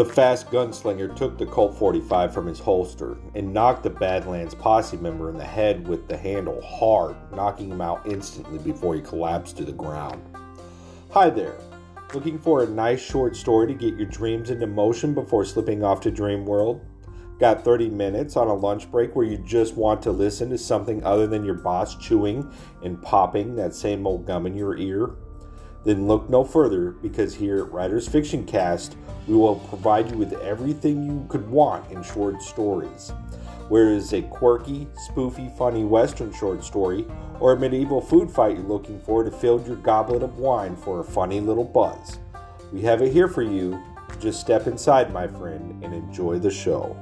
The fast gunslinger took the Colt 45 from his holster and knocked the Badlands posse member in the head with the handle hard, knocking him out instantly before he collapsed to the ground. Hi there. Looking for a nice short story to get your dreams into motion before slipping off to dream world? Got 30 minutes on a lunch break where you just want to listen to something other than your boss chewing and popping that same old gum in your ear? Then look no further because here at Writers Fiction Cast, we will provide you with everything you could want in short stories. Whether it's a quirky, spoofy, funny Western short story or a medieval food fight you're looking for to fill your goblet of wine for a funny little buzz. We have it here for you. Just step inside, my friend, and enjoy the show.